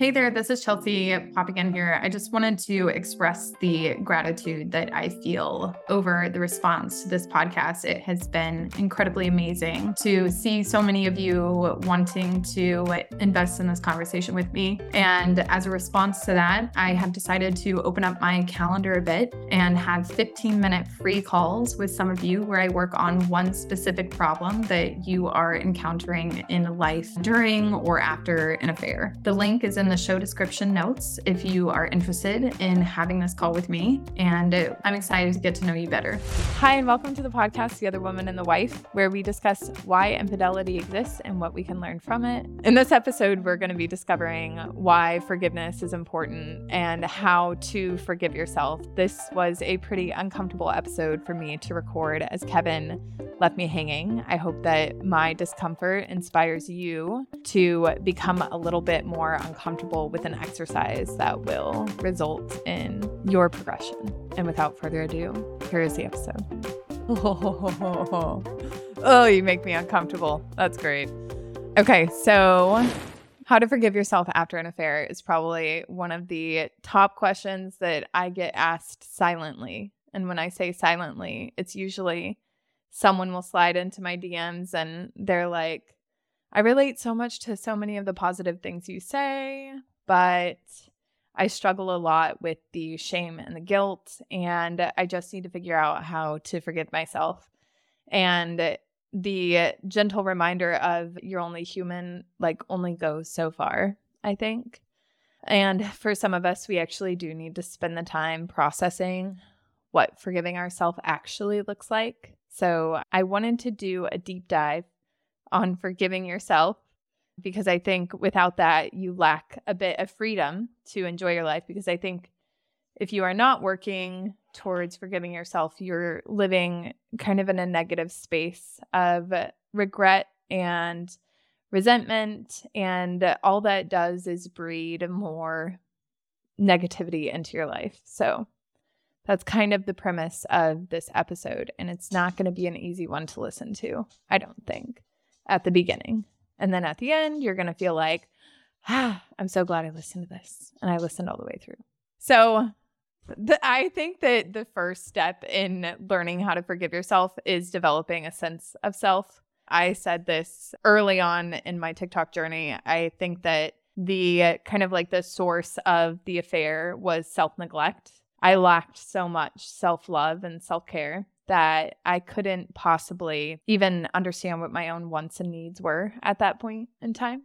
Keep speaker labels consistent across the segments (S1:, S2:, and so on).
S1: Hey there, this is Chelsea popping in here. I just wanted to express the gratitude that I feel over the response to this podcast. It has been incredibly amazing to see so many of you wanting to invest in this conversation with me. And as a response to that, I have decided to open up my calendar a bit and have 15 minute free calls with some of you where I work on one specific problem that you are encountering in life during or after an affair. The link is in the show description notes if you are interested in having this call with me. And I'm excited to get to know you better.
S2: Hi, and welcome to the podcast, The Other Woman and the Wife, where we discuss why infidelity exists and what we can learn from it. In this episode, we're going to be discovering why forgiveness is important and how to forgive yourself. This was a pretty uncomfortable episode for me to record as Kevin left me hanging. I hope that my discomfort inspires you to become a little bit more uncomfortable with an exercise that will result in your progression. And without further ado, here is the episode. Oh, you make me uncomfortable. That's great. Okay, so how to forgive yourself after an affair is probably one of the top questions that I get asked silently. And when I say silently, it's usually someone will slide into my DMs and they're like, I relate so much to so many of the positive things you say, but I struggle a lot with the shame and the guilt, and I just need to figure out how to forgive myself. And the gentle reminder of you're only human, like, only goes so far, I think. And for some of us, we actually do need to spend the time processing what forgiving ourselves actually looks like. So I wanted to do a deep dive on forgiving yourself because I think without that, you lack a bit of freedom to enjoy your life. Because I think if you are not working towards forgiving yourself, you're living kind of in a negative space of regret and resentment. And all that does is breed more negativity into your life. So that's kind of the premise of this episode. And it's not going to be an easy one to listen to, I don't think, at the beginning. And then at the end, you're going to feel like, ah, I'm so glad I listened to this. And I listened all the way through. So the, I think that the first step in learning how to forgive yourself is developing a sense of self. I said this early on in my TikTok journey. I think that the kind of like the source of the affair was self neglect I lacked so much self love and self care that I couldn't possibly even understand what my own wants and needs were at that point in time.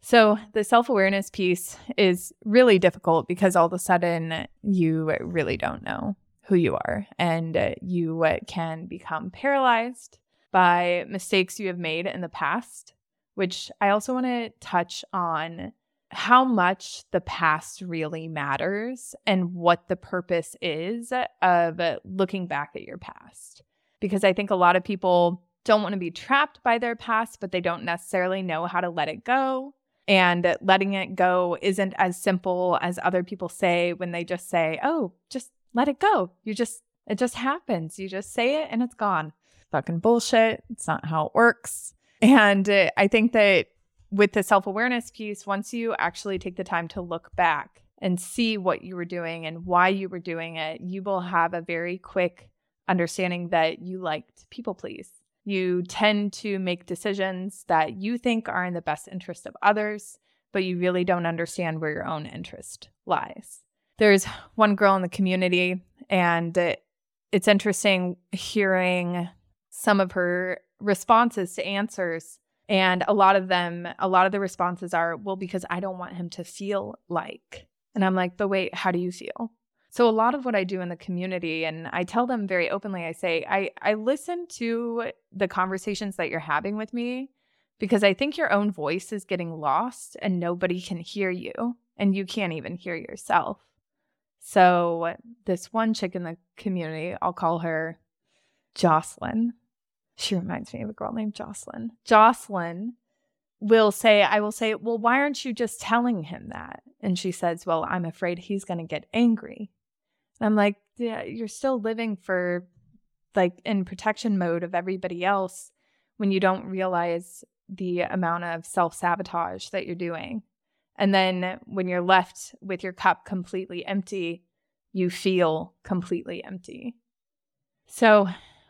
S2: So, the self awareness piece is really difficult because all of a sudden you really don't know who you are and you can become paralyzed by mistakes you have made in the past, which I also want to touch on how much the past really matters and what the purpose is of looking back at your past. Because I think a lot of people don't want to be trapped by their past, but they don't necessarily know how to let it go. And letting it go isn't as simple as other people say when they just say, oh, just let it go. You just, it just happens. You just say it and it's gone. Fucking bullshit. It's not how it works. And I think that with the self awareness piece, once you actually take the time to look back and see what you were doing and why you were doing it, you will have a very quick understanding that you liked people please. You tend to make decisions that you think are in the best interest of others, but you really don't understand where your own interest lies. There's one girl in the community, and it's interesting hearing some of her responses to answers and a lot of them, a lot of the responses are, well, because I don't want him to feel like. And I'm like, but wait, how do you feel? So a lot of what I do in the community, and I tell them very openly, I say, I, I listen to the conversations that you're having with me because I think your own voice is getting lost and nobody can hear you and you can't even hear yourself. So this one chick in the community, I'll call her Jocelyn. She reminds me of a girl named Jocelyn. Jocelyn will say, I will say, Well, why aren't you just telling him that? And she says, Well, I'm afraid he's going to get angry. And I'm like, Yeah, you're still living for like in protection mode of everybody else when you don't realize the amount of self sabotage that you're doing And then when you're left with your cup completely empty, you feel completely empty. So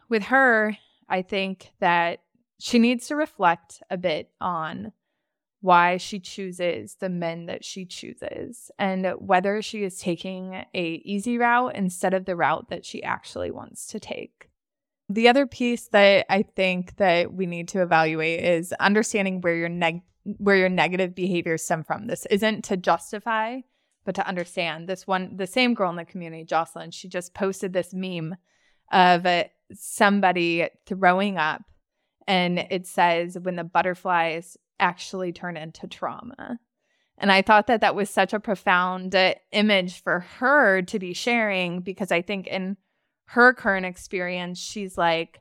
S2: with her, I think that she needs to reflect a bit on why she chooses the men that she chooses and whether she is taking a easy route instead of the route that she actually wants to take. The other piece that I think that we need to evaluate is understanding where your neg- where your negative behaviors stem from. This isn't to justify, but to understand. This one, the same girl in the community, Jocelyn, she just posted this meme of uh, somebody throwing up, and it says, "When the butterflies actually turn into trauma." And I thought that that was such a profound uh, image for her to be sharing because I think in her current experience, she's like,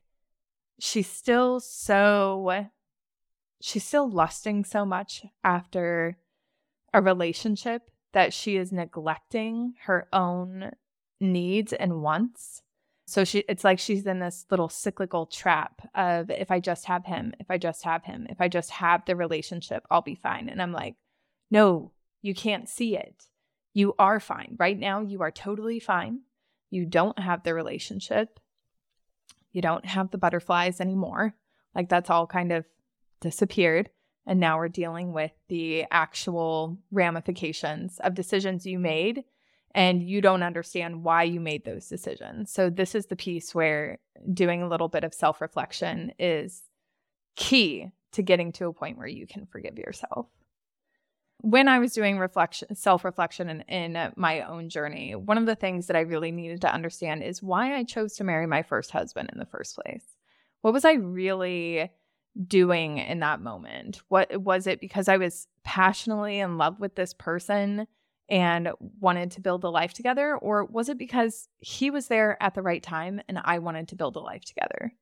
S2: she's still so, she's still lusting so much after a relationship that she is neglecting her own needs and wants. So she it's like she's in this little cyclical trap of if I just have him, if I just have him, if I just have the relationship, I'll be fine. And I'm like, no, you can't see it. You are fine. Right now you are totally fine. You don't have the relationship. You don't have the butterflies anymore. Like that's all kind of disappeared. And now we're dealing with the actual ramifications of decisions you made and you don't understand why you made those decisions. So, this is the piece where doing a little bit of self reflection is key to getting to a point where you can forgive yourself. When I was doing reflection, self reflection in, in my own journey, one of the things that I really needed to understand is why I chose to marry my first husband in the first place. What was I really doing in that moment? What was it because I was passionately in love with this person and wanted to build a life together? Or was it because he was there at the right time and I wanted to build a life together?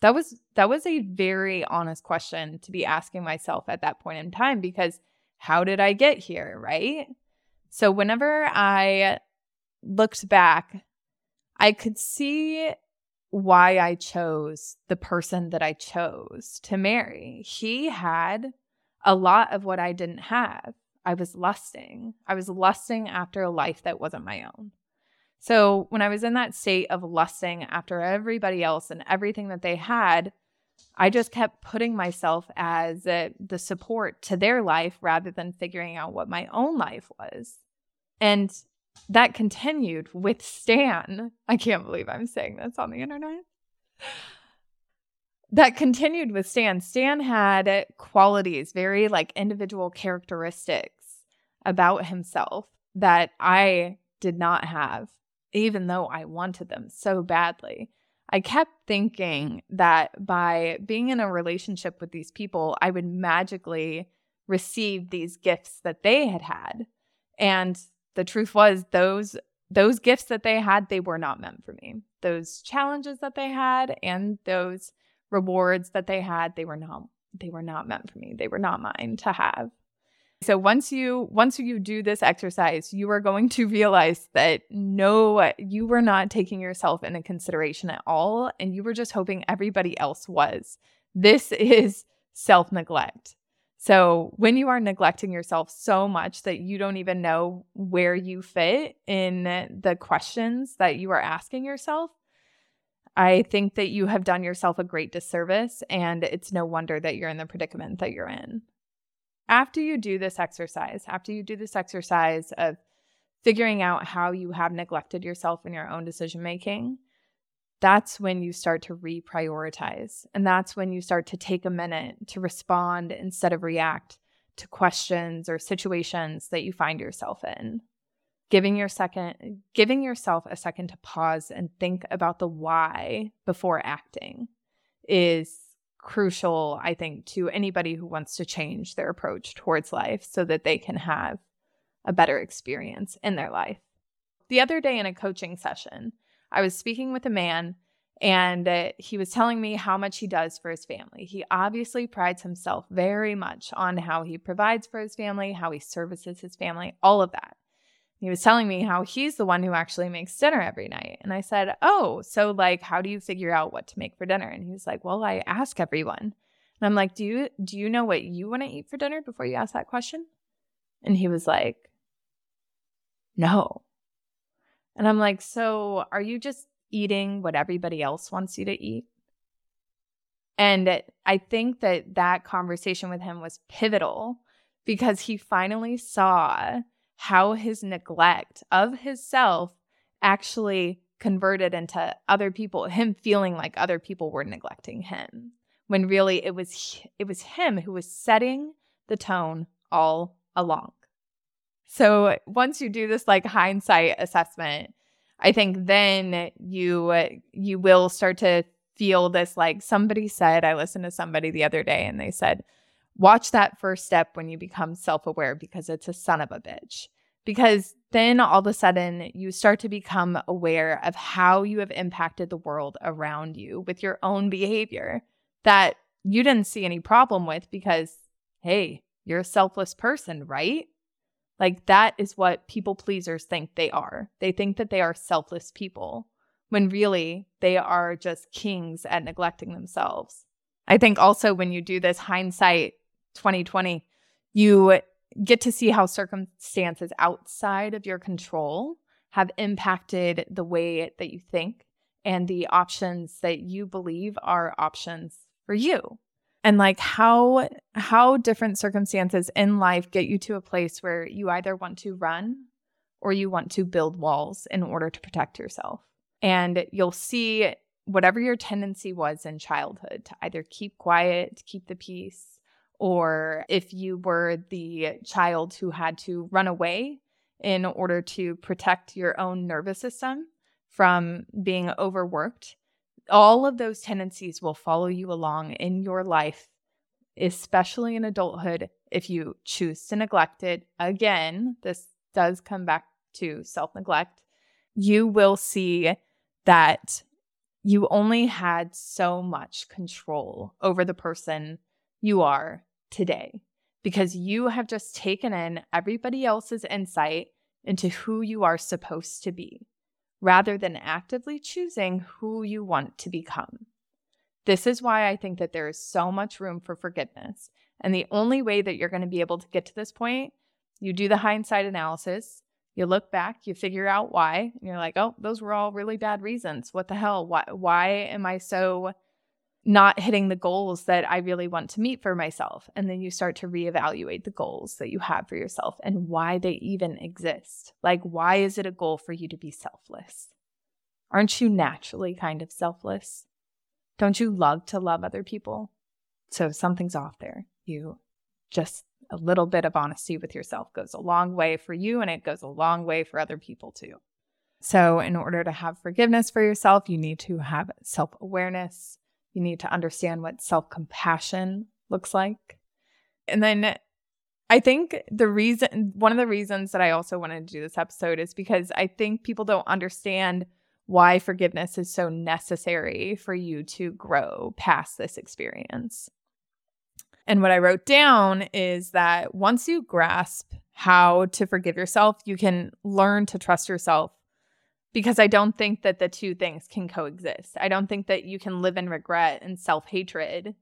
S2: That was that was a very honest question to be asking myself at that point in time because how did I get here, right? So whenever I looked back, I could see why I chose the person that I chose to marry. He had a lot of what I didn't have. I was lusting. I was lusting after a life that wasn't my own. So when I was in that state of lusting after everybody else and everything that they had, I just kept putting myself as a, the support to their life rather than figuring out what my own life was. And that continued with Stan. I can't believe I'm saying this on the internet. That continued with Stan. Stan had qualities, very like individual characteristics about himself that I did not have, even though I wanted them so badly. I kept thinking that by being in a relationship with these people, I would magically receive these gifts that they had had. And the truth was those those gifts that they had, they were not meant for me. Those challenges that they had and those rewards that they had, they were not they were not meant for me. They were not mine to have. So once you once you do this exercise, you are going to realize that no you were not taking yourself into consideration at all and you were just hoping everybody else was. This is self-neglect. So when you are neglecting yourself so much that you don't even know where you fit in the questions that you are asking yourself, I think that you have done yourself a great disservice and it's no wonder that you're in the predicament that you're in after you do this exercise, after you do this exercise of figuring out how you have neglected yourself in your own decision making, that's when you start to reprioritize. And that's when you start to take a minute to respond instead of react to questions or situations that you find yourself in. Giving your second giving yourself a second to pause and think about the why before acting is crucial, I think, to anybody who wants to change their approach towards life so that they can have a better experience in their life. The other day in a coaching session, I was speaking with a man and uh, he was telling me how much he does for his family. He obviously prides himself very much on how he provides for his family, how he services his family, all of that he was telling me how he's the one who actually makes dinner every night. And I said, Oh, so like, how do you figure out what to make for dinner? And he was like, Well, I ask everyone. And I'm like, Do you do you know what you want to eat for dinner before you ask that question? And he was like, No. And I'm like, So are you just eating what everybody else wants you to eat? And I think that that conversation with him was pivotal because he finally saw how his neglect of his self actually converted into other people him feeling like other people were neglecting him when really it was it was him who was setting the tone all along. So once you do this like hindsight assessment i think then you you will start to feel this like somebody said i listened to somebody the other day and they said watch that first step when you become self-aware because it's a son of a bitch because then all of a sudden you start to become aware of how you have impacted the world around you with your own behavior that you didn't see any problem with because, hey, you're a selfless person, right? Like that is what people pleasers think they are. They think that they are selfless people when really they are just kings at neglecting themselves. I think also when you do this hindsight 2020, you get to see how circumstances outside of your control have impacted the way that you think and the options that you believe are options for you. And like how how different circumstances in life get you to a place where you either want to run or you want to build walls in order to protect yourself. And you'll see whatever your tendency was in childhood to either keep quiet keep the peace or if you were the child who had to run away in order to protect your own nervous system from being overworked, all of those tendencies will follow you along in your life, especially in adulthood. If you choose to neglect it, again, this does come back to self neglect, you will see that you only had so much control over the person you are today because you have just taken in everybody else's insight into who you are supposed to be rather than actively choosing who you want to become. This is why I think that there is so much room for forgiveness. And the only way that you're going to be able to get to this point, you do the hindsight analysis, you look back, you figure out why, and you're like, oh, those were all really bad reasons. What the hell? Why, why am I so not hitting the goals that I really want to meet for myself. And then you start to reevaluate the goals that you have for yourself and why they even exist. Like, why is it a goal for you to be selfless? Aren't you naturally kind of selfless? Don't you love to love other people? So something's off there. You just a little bit of honesty with yourself goes a long way for you and it goes a long way for other people too. So, in order to have forgiveness for yourself, you need to have self awareness you need to understand what self compassion looks like. And then I think the reason, one of the reasons that I also wanted to do this episode is because I think people don't understand why forgiveness is so necessary for you to grow past this experience. And what I wrote down is that once you grasp how to forgive yourself, you can learn to trust yourself because I don't think that the two things can coexist. I don't think that you can live in regret and self hatred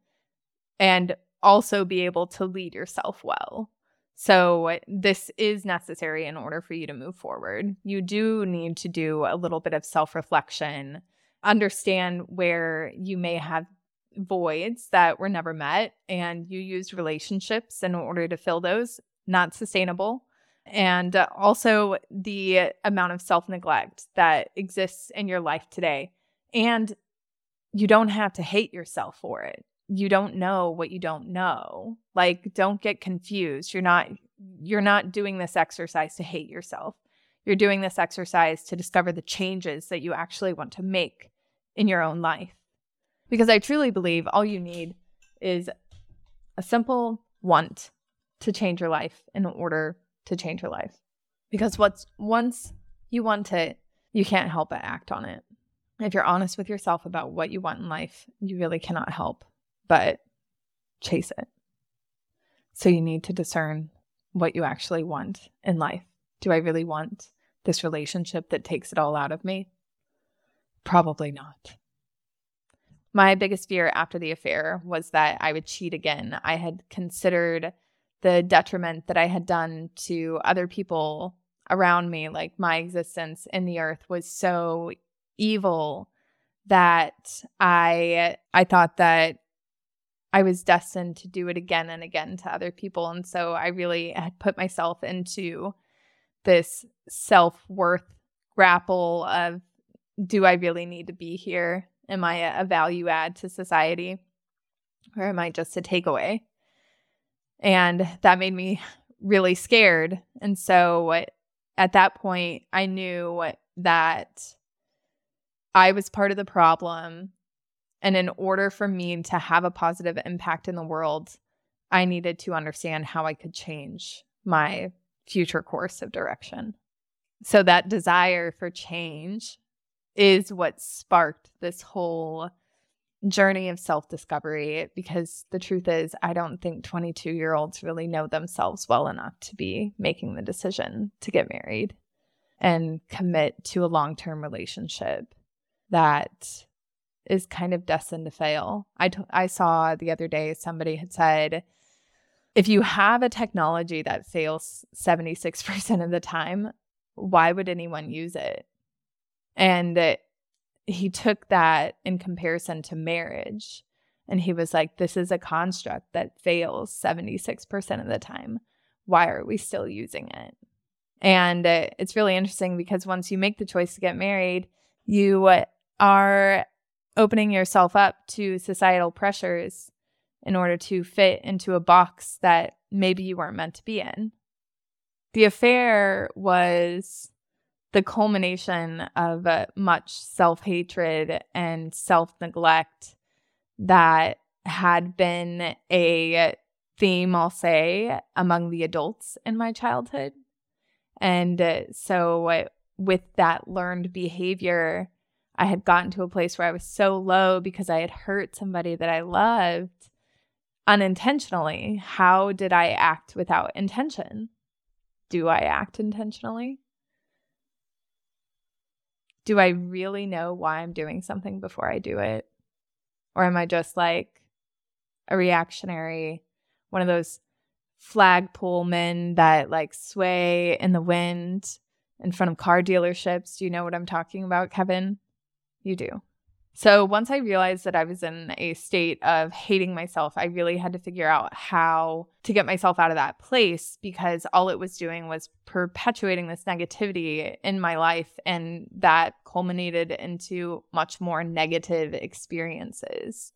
S2: and also be able to lead yourself well. So, this is necessary in order for you to move forward. You do need to do a little bit of self reflection, understand where you may have voids that were never met, and you used relationships in order to fill those, not sustainable and uh, also the amount of self neglect that exists in your life today. And you don't have to hate yourself for it. You don't know what you don't know. Like don't get confused. You're not you're not doing this exercise to hate yourself. You're doing this exercise to discover the changes that you actually want to make in your own life. Because I truly believe all you need is a simple want to change your life in order to change your life. Because what's once you want it, you can't help but act on it. If you're honest with yourself about what you want in life, you really cannot help but chase it. So you need to discern what you actually want in life. Do I really want this relationship that takes it all out of me? Probably not. My biggest fear after the affair was that I would cheat again. I had considered the detriment that I had done to other people around me, like my existence in the earth was so evil that I I thought that I was destined to do it again and again to other people. And so I really had put myself into this self-worth grapple of do I really need to be here? Am I a value add to society? Or am I just a takeaway? And that made me really scared. And so at that point, I knew that I was part of the problem. And in order for me to have a positive impact in the world, I needed to understand how I could change my future course of direction. So that desire for change is what sparked this whole journey of self discovery because the truth is, I don't think 22 year olds really know themselves well enough to be making the decision to get married and commit to a long term relationship that is kind of destined to fail. I, t- I saw the other day somebody had said, if you have a technology that fails 76% of the time, why would anyone use it? And he took that in comparison to marriage. And he was like, this is a construct that fails 76% of the time. Why are we still using it? And uh, it's really interesting because once you make the choice to get married, you uh, are opening yourself up to societal pressures in order to fit into a box that maybe you weren't meant to be in. The affair was the culmination of uh, much self hatred and self neglect that had been a theme, I'll say, among the adults in my childhood. And uh, so, uh, with that learned behavior, I had gotten to a place where I was so low because I had hurt somebody that I loved unintentionally. How did I act without intention? Do I act intentionally? Do I really know why I'm doing something before I do it? Or am I just like a reactionary, one of those flagpole men that like sway in the wind in front of car dealerships? Do you know what I'm talking about, Kevin? You do. So once I realized that I was in a state of hating myself, I really had to figure out how to get myself out of that place because all it was doing was perpetuating this negativity in my life. And that culminated into much more negative experiences.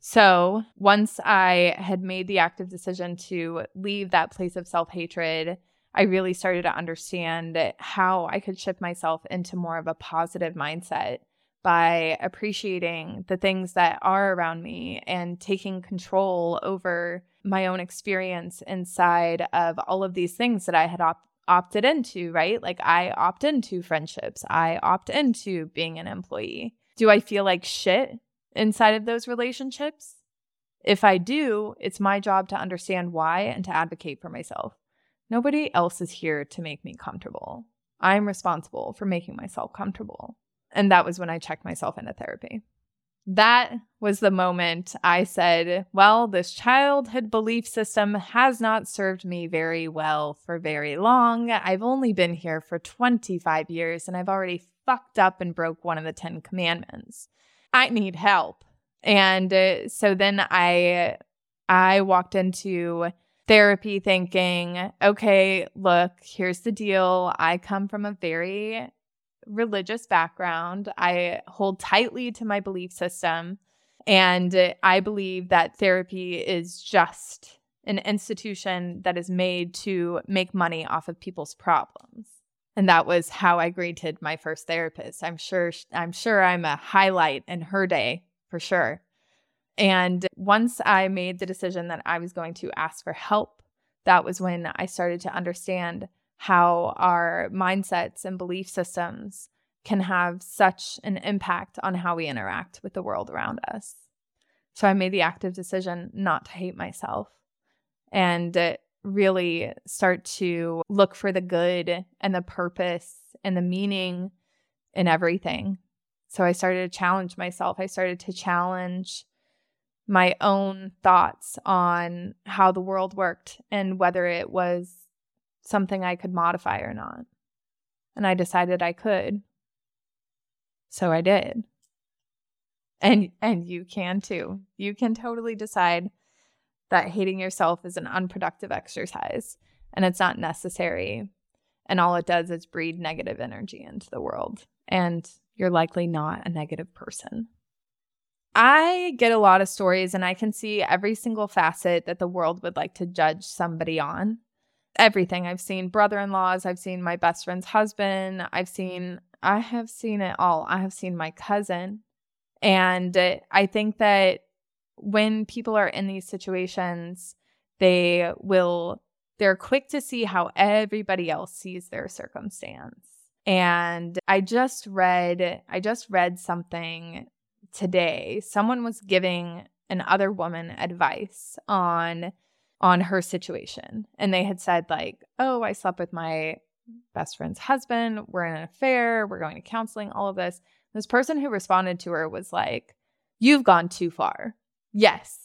S2: So once I had made the active decision to leave that place of self hatred, I really started to understand how I could shift myself into more of a positive mindset by appreciating the things that are around me and taking control over my own experience inside of all of these things that I had op- opted into, right? Like I opt into friendships, I opt into being an employee. Do I feel like shit inside of those relationships? If I do, it's my job to understand why and to advocate for myself. Nobody else is here to make me comfortable. I'm responsible for making myself comfortable. And that was when I checked myself into therapy. That was the moment I said, Well, this childhood belief system has not served me very well for very long. I've only been here for 25 years and I've already fucked up and broke one of the 10 commandments. I need help. And uh, so then I I walked into therapy thinking, okay, look, here's the deal. I come from a very religious background. I hold tightly to my belief system. And I believe that therapy is just an institution that is made to make money off of people's problems. And that was how I greeted my first therapist. I'm sure I'm sure I'm a highlight in her day for sure. And once I made the decision that I was going to ask for help, that was when I started to understand how our mindsets and belief systems can have such an impact on how we interact with the world around us. So I made the active decision not to hate myself and uh, really start to look for the good and the purpose and the meaning in everything. So I started to challenge myself. I started to challenge my own thoughts on how the world worked and whether it was something I could modify or not. And I decided I could. So I did. And and you can too. You can totally decide that hating yourself is an unproductive exercise and it's not necessary. And all it does is breed negative energy into the world. And you're likely not a negative person. I get a lot of stories and I can see every single facet that the world would like to judge somebody on. Everything. I've seen brother in laws, I've seen my best friend's husband, I've seen, I have seen it all. I have seen my cousin. And uh, I think that when people are in these situations, they will, they're quick to see how everybody else sees their circumstance. And I just read, I just read something today, someone was giving an other woman advice on on her situation. And they had said like, "Oh, I slept with my best friend's husband. We're in an affair. We're going to counseling, all of this." This person who responded to her was like, "You've gone too far." Yes.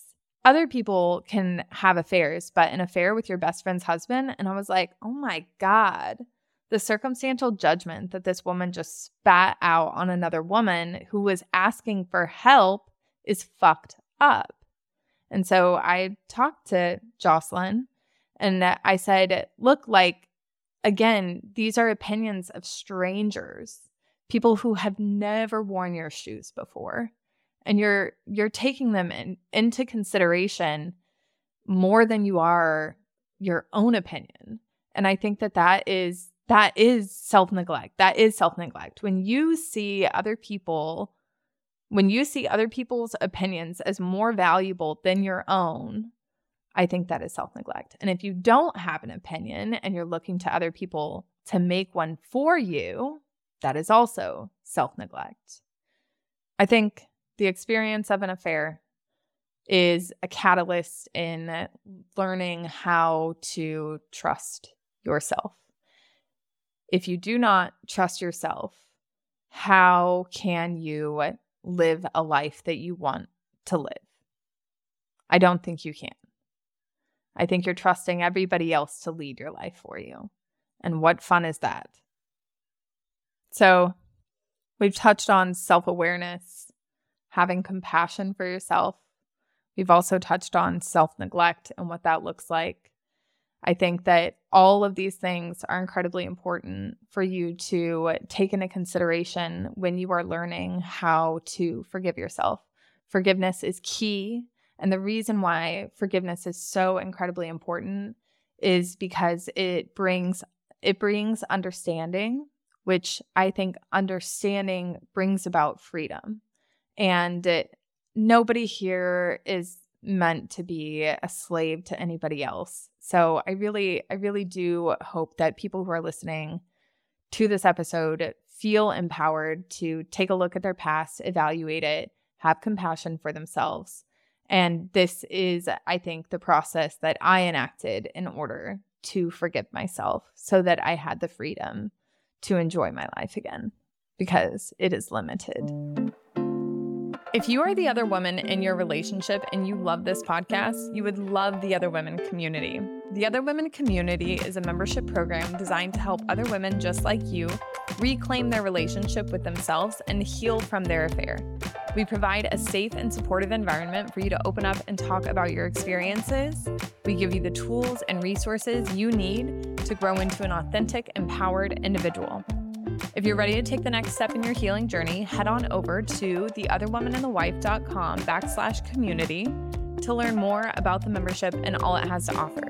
S2: Other people can have affairs, but an affair with your best friend's husband, and I was like, "Oh my god." the circumstantial judgment that this woman just spat out on another woman who was asking for help is fucked up. And so I talked to Jocelyn and I said, look, like, again, these are opinions of strangers, people who have never worn your shoes before. And you're you're taking them in, into consideration more than you are your own opinion. And I think that that is that is self neglect. That is self neglect. When you see other people, when you see other people's opinions as more valuable than your own, I think that is self neglect. And if you don't have an opinion and you're looking to other people to make one for you, that is also self neglect. I think the experience of an affair is a catalyst in learning how to trust yourself if you do not trust yourself, how can you live a life that you want to live? I don't think you can. I think you're trusting everybody else to lead your life for you. And what fun is that? So, we've touched on self awareness, having compassion for yourself. We've also touched on self neglect and what that looks like. I think that all of these things are incredibly important for you to take into consideration when you are learning how to forgive yourself. Forgiveness is key. And the reason why forgiveness is so incredibly important is because it brings it brings understanding, which I think understanding brings about freedom. And it, nobody here is meant to be a slave to anybody else. So I really, I really do hope that people who are listening to this episode feel empowered to take a look at their past, evaluate it, have compassion for themselves. And this is, I think, the process that I enacted in order to forgive myself so that I had the freedom to enjoy my life again because it is limited. If you are the other woman in your relationship and you love this podcast, you would love the Other Women community. The Other Women community is a membership program designed to help other women just like you reclaim their relationship with themselves and heal from their affair. We provide a safe and supportive environment for you to open up and talk about your experiences. We give you the tools and resources you need to grow into an authentic, empowered individual. If you're ready to take the next step in your healing journey, head on over to theotherwomanandthewife.com backslash community to learn more about the membership and all it has to offer.